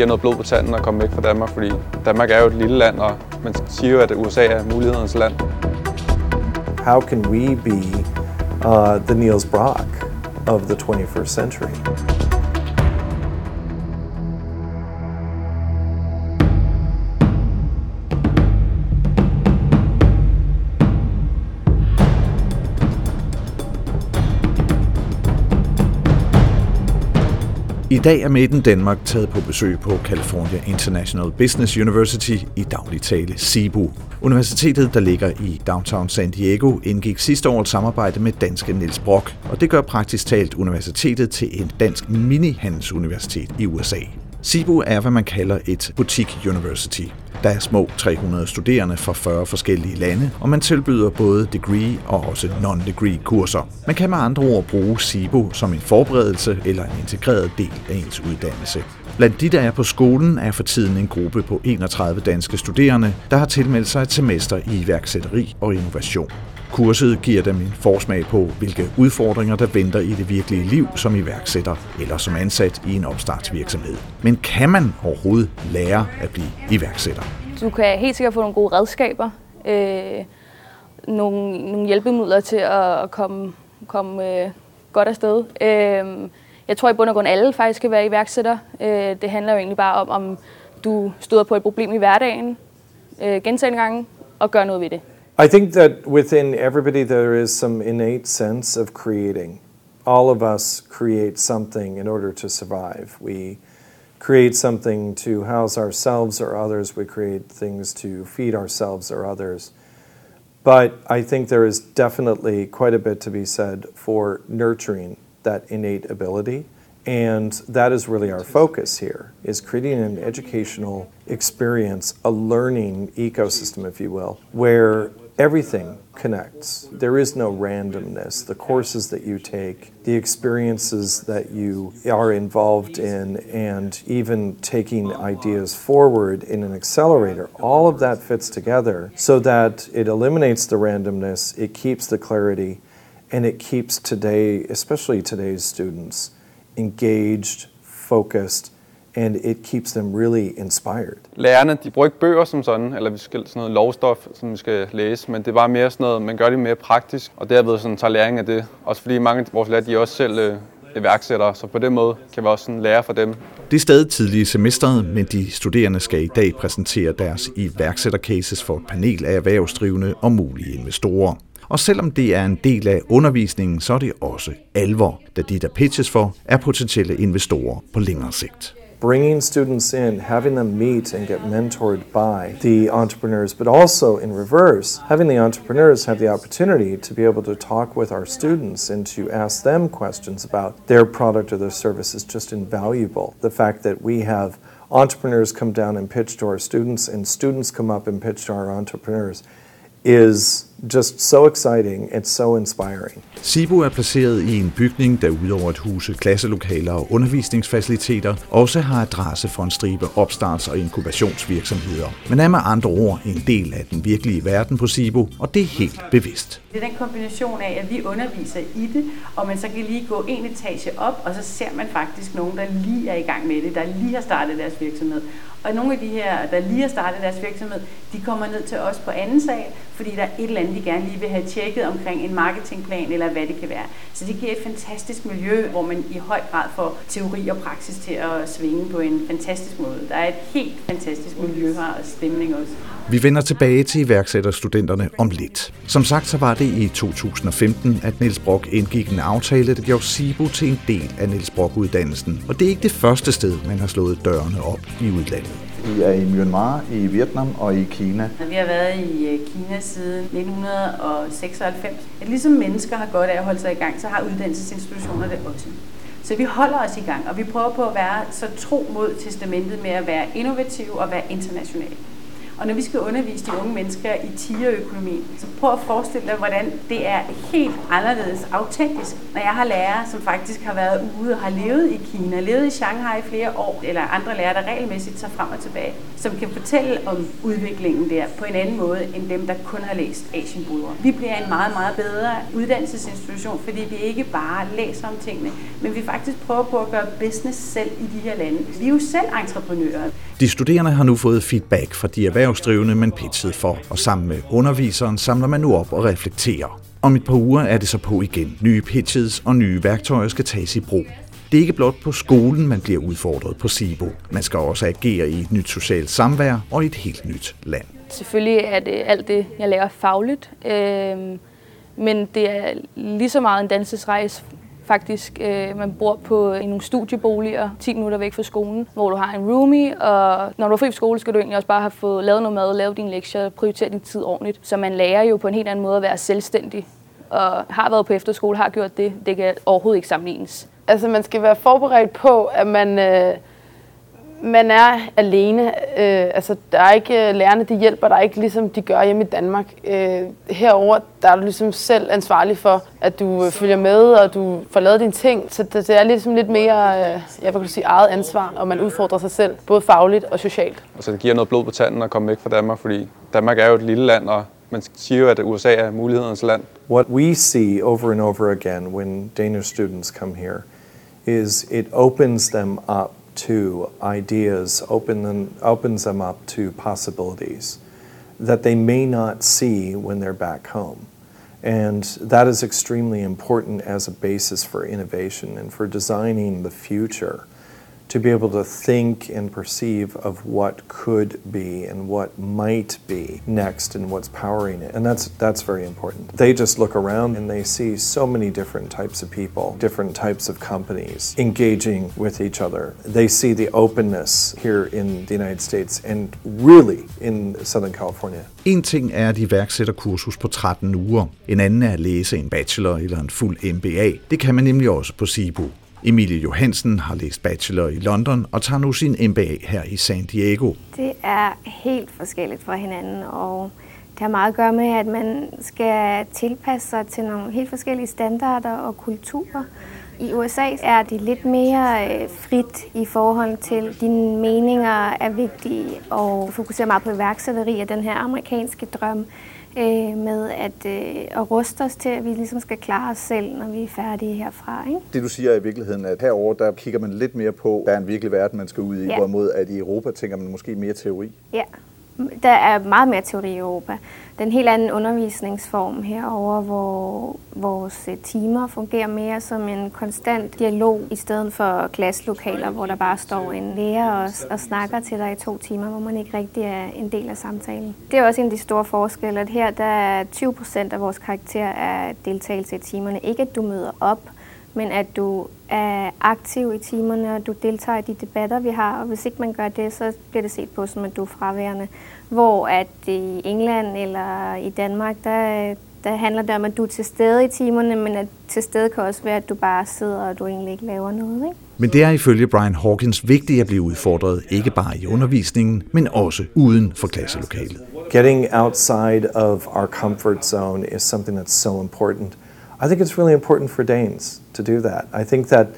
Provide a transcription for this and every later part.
giver noget blod på tanden at komme væk fra Danmark, fordi Danmark er jo et lille land, og man siger jo, at USA er mulighedernes land. How can we be uh, the Niels Brock of the 21st century? Dag er Made Danmark taget på besøg på California International Business University i daglig tale CIBU. Universitetet, der ligger i downtown San Diego, indgik sidste år et samarbejde med danske Niels Brock, og det gør praktisk talt universitetet til en dansk mini-handelsuniversitet i USA. CIBU er, hvad man kalder et boutique university. Der er små 300 studerende fra 40 forskellige lande, og man tilbyder både degree og også non-degree kurser. Man kan med andre ord bruge SIBO som en forberedelse eller en integreret del af ens uddannelse. Blandt de, der er på skolen, er for tiden en gruppe på 31 danske studerende, der har tilmeldt sig et semester i iværksætteri og innovation. Kurset giver dem en forsmag på, hvilke udfordringer der venter i det virkelige liv som iværksætter eller som ansat i en opstartsvirksomhed. Men kan man overhovedet lære at blive iværksætter? Du kan helt sikkert få nogle gode redskaber, øh, nogle, nogle hjælpemidler til at komme, komme øh, godt afsted. Øh, jeg tror i bund og grund alle faktisk kan være iværksætter. Øh, det handler jo egentlig bare om, om du støder på et problem i hverdagen øh, gentagende gange og gør noget ved det. I think that within everybody there is some innate sense of creating. All of us create something in order to survive. We create something to house ourselves or others. We create things to feed ourselves or others. But I think there is definitely quite a bit to be said for nurturing that innate ability. And that is really our focus here, is creating an educational experience, a learning ecosystem, if you will, where everything connects. There is no randomness. The courses that you take, the experiences that you are involved in, and even taking ideas forward in an accelerator, all of that fits together so that it eliminates the randomness, it keeps the clarity, and it keeps today, especially today's students, engaged, focused, and it keeps them really inspired. Lærerne, de bruger ikke bøger som sådan, eller vi skal sådan noget lovstof, som vi skal læse, men det er bare mere sådan noget, man gør det mere praktisk, og derved sådan tager læring af det. Også fordi mange af vores lærere, de er også selv øh, iværksættere, så på den måde kan vi også sådan lære fra dem. Det er stadig tidlige semesteret, men de studerende skal i dag præsentere deres iværksættercases for et panel af erhvervsdrivende og mulige investorer. Og selvom det er en del af undervisningen, så er det også alvor, da de, der pitches for, er potentielle investorer på længere sigt. Bringing students in, having them meet and get mentored by the entrepreneurs, but also in reverse, having the entrepreneurs have the opportunity to be able to talk with our students and to ask them questions about their product or their service is just invaluable. The fact that we have entrepreneurs come down and pitch to our students and students come up and pitch to our entrepreneurs is just so exciting, it's so inspiring. SIBO er placeret i en bygning, der udover at huse klasselokaler og undervisningsfaciliteter, også har adresse for en stribe opstarts- og inkubationsvirksomheder. Men er med andre ord en del af den virkelige verden på SIBO, og det er helt bevidst. Det er den kombination af, at vi underviser i det, og man så kan lige gå en etage op, og så ser man faktisk nogen, der lige er i gang med det, der lige har startet deres virksomhed. Og nogle af de her, der lige har startet deres virksomhed, de kommer ned til os på anden sal, fordi der er et eller andet, de gerne lige vil have tjekket omkring en marketingplan, eller hvad det kan være. Så det giver et fantastisk miljø, hvor man i høj grad får teori og praksis til at svinge på en fantastisk måde. Der er et helt fantastisk miljø her, og stemning også. Vi vender tilbage til iværksætterstudenterne om lidt. Som sagt, så var det i 2015, at Niels Brock indgik en aftale, der gjorde SIBO til en del af Niels Brock-uddannelsen. Og det er ikke det første sted, man har slået dørene op i udlandet. I er i Myanmar, i Vietnam og i Kina. Vi har været i øh, Kina siden 1996. At ligesom mennesker har godt af at holde sig i gang, så har uddannelsesinstitutioner det også. Så vi holder os i gang, og vi prøver på at være så tro mod testamentet med at være innovative og være internationale. Og når vi skal undervise de unge mennesker i tierøkonomi, så prøv at forestille dig, hvordan det er helt anderledes autentisk. Når jeg har lærere, som faktisk har været ude og har levet i Kina, levet i Shanghai i flere år, eller andre lærere, der regelmæssigt tager frem og tilbage, som kan fortælle om udviklingen der på en anden måde, end dem, der kun har læst Asienbudder. Vi bliver en meget, meget bedre uddannelsesinstitution, fordi vi ikke bare læser om tingene, men vi faktisk prøver på at gøre business selv i de her lande. Vi er jo selv entreprenører. De studerende har nu fået feedback fra de erhvervsdrivende, man pitchede for, og sammen med underviseren samler man nu op og reflekterer. Om et par uger er det så på igen. Nye pitches og nye værktøjer skal tages i brug. Det er ikke blot på skolen, man bliver udfordret på SIBO. Man skal også agere i et nyt socialt samvær og et helt nyt land. Selvfølgelig er det alt det, jeg lærer fagligt, øh, men det er lige så meget en dansesrejse faktisk. Øh, man bor på i nogle studieboliger 10 minutter væk fra skolen, hvor du har en roomie, og når du er fri fra skole, skal du egentlig også bare have fået lavet noget mad, lavet dine lektier, prioritere din tid ordentligt. Så man lærer jo på en helt anden måde at være selvstændig, og har været på efterskole, har gjort det. Det kan overhovedet ikke sammenlignes. Altså man skal være forberedt på, at man... Øh man er alene. Øh, altså, der er ikke øh, lærerne, de hjælper dig ikke, ligesom de gør hjemme i Danmark. Øh, herover der er du ligesom selv ansvarlig for, at du øh, følger med, og du får lavet dine ting. Så det, det er ligesom lidt mere, øh, jeg vil sige, eget ansvar, og man udfordrer sig selv, både fagligt og socialt. Og så det giver noget blod på tanden at komme væk fra Danmark, fordi Danmark er jo et lille land, og man siger jo, at USA er mulighedernes land. What we see over and over again when Danish students come here is it opens them up to ideas, open them, opens them up to possibilities that they may not see when they're back home. And that is extremely important as a basis for innovation and for designing the future to be able to think and perceive of what could be and what might be next and what's powering it. And that's that's very important. They just look around and they see so many different types of people, different types of companies engaging with each other. They see the openness here in the United States and really in Southern California. En ting er et iværksætterkursus på 13 uger. En anden er at læse en bachelor eller en fuld MBA. Det kan man nemlig også på SIBO. Emilie Johansen har læst bachelor i London og tager nu sin MBA her i San Diego. Det er helt forskelligt fra hinanden, og det har meget at gøre med, at man skal tilpasse sig til nogle helt forskellige standarder og kulturer. I USA er det lidt mere øh, frit i forhold til, dine meninger er vigtige, og fokuserer meget på iværksætteri og den her amerikanske drøm øh, med at, øh, at ruste os til, at vi ligesom skal klare os selv, når vi er færdige herfra. Ikke? Det du siger er i virkeligheden, at herover der kigger man lidt mere på, der er en virkelig verden, man skal ud i, ja. hvorimod at i Europa tænker man måske mere teori. Ja, der er meget mere teori i Europa. Det er en helt anden undervisningsform herover, hvor vores øh, timer fungerer mere som en konstant dialog, i stedet for klasselokaler, hvor der bare står en lærer og, og snakker til dig i to timer, hvor man ikke rigtig er en del af samtalen. Det er også en af de store forskelle, at her der er 20 procent af vores karakter af deltagelse i timerne. Ikke at du møder op, men at du er aktiv i timerne, og du deltager i de debatter, vi har, og hvis ikke man gør det, så bliver det set på som, at du er fraværende. Hvor at i England eller i Danmark, der, der handler det om, at du er til stede i timerne, men at til stede kan også være, at du bare sidder, og du egentlig ikke laver noget. Ikke? Men det er ifølge Brian Hawkins vigtigt at blive udfordret, ikke bare i undervisningen, men også uden for klasselokalet. Getting outside of our comfort zone is something that's so important. I think it's really important for Danes to do that. I think that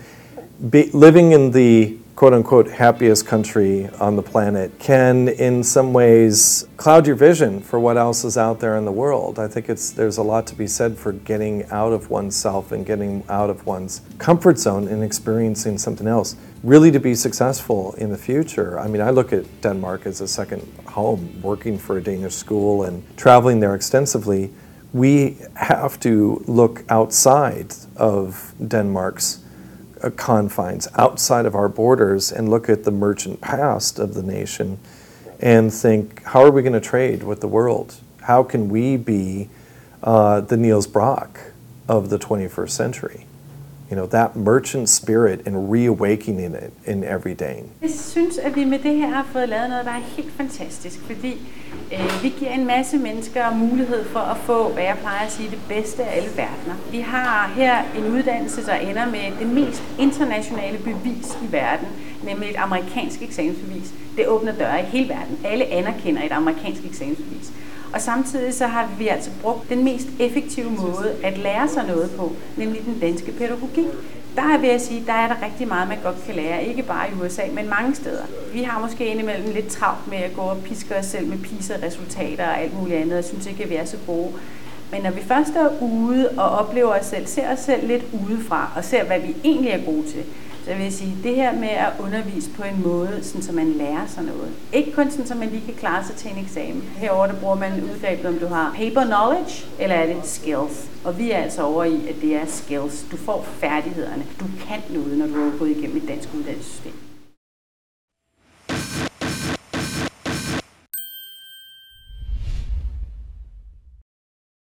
be, living in the quote unquote happiest country on the planet can in some ways cloud your vision for what else is out there in the world. I think it's there's a lot to be said for getting out of oneself and getting out of one's comfort zone and experiencing something else. Really to be successful in the future. I mean, I look at Denmark as a second home, working for a Danish school and traveling there extensively we have to look outside of Denmark's uh, confines, outside of our borders, and look at the merchant past of the nation and think, how are we going to trade with the world? How can we be uh, the Niels Brock of the 21st century? You know, that merchant spirit and reawakening it in every day. Jeg synes, at vi med det her har fået lavet noget, der er helt fantastisk, fordi øh, vi giver en masse mennesker mulighed for at få, hvad jeg plejer at sige, det bedste af alle verdener. Vi har her en uddannelse, der ender med det mest internationale bevis i verden, nemlig et amerikansk eksamensbevis. Det åbner døre i hele verden. Alle anerkender et amerikansk eksamensbevis. Og samtidig så har vi altså brugt den mest effektive måde at lære sig noget på, nemlig den danske pædagogik. Der er, vil jeg sige, der er der rigtig meget, man godt kan lære. Ikke bare i USA, men mange steder. Vi har måske indimellem lidt travlt med at gå og piske os selv med PISA-resultater og alt muligt andet. Jeg synes ikke, at vi er så gode. Men når vi først er ude og oplever os selv, ser os selv lidt udefra og ser, hvad vi egentlig er gode til, så jeg vil sige, det her med at undervise på en måde, sådan, så man lærer sig noget. Ikke kun sådan, så man lige kan klare sig til en eksamen. Herover der bruger man udgrebet, om du har paper knowledge, eller er det skills. Og vi er altså over i, at det er skills. Du får færdighederne. Du kan noget, når du er gået igennem et dansk uddannelsessystem.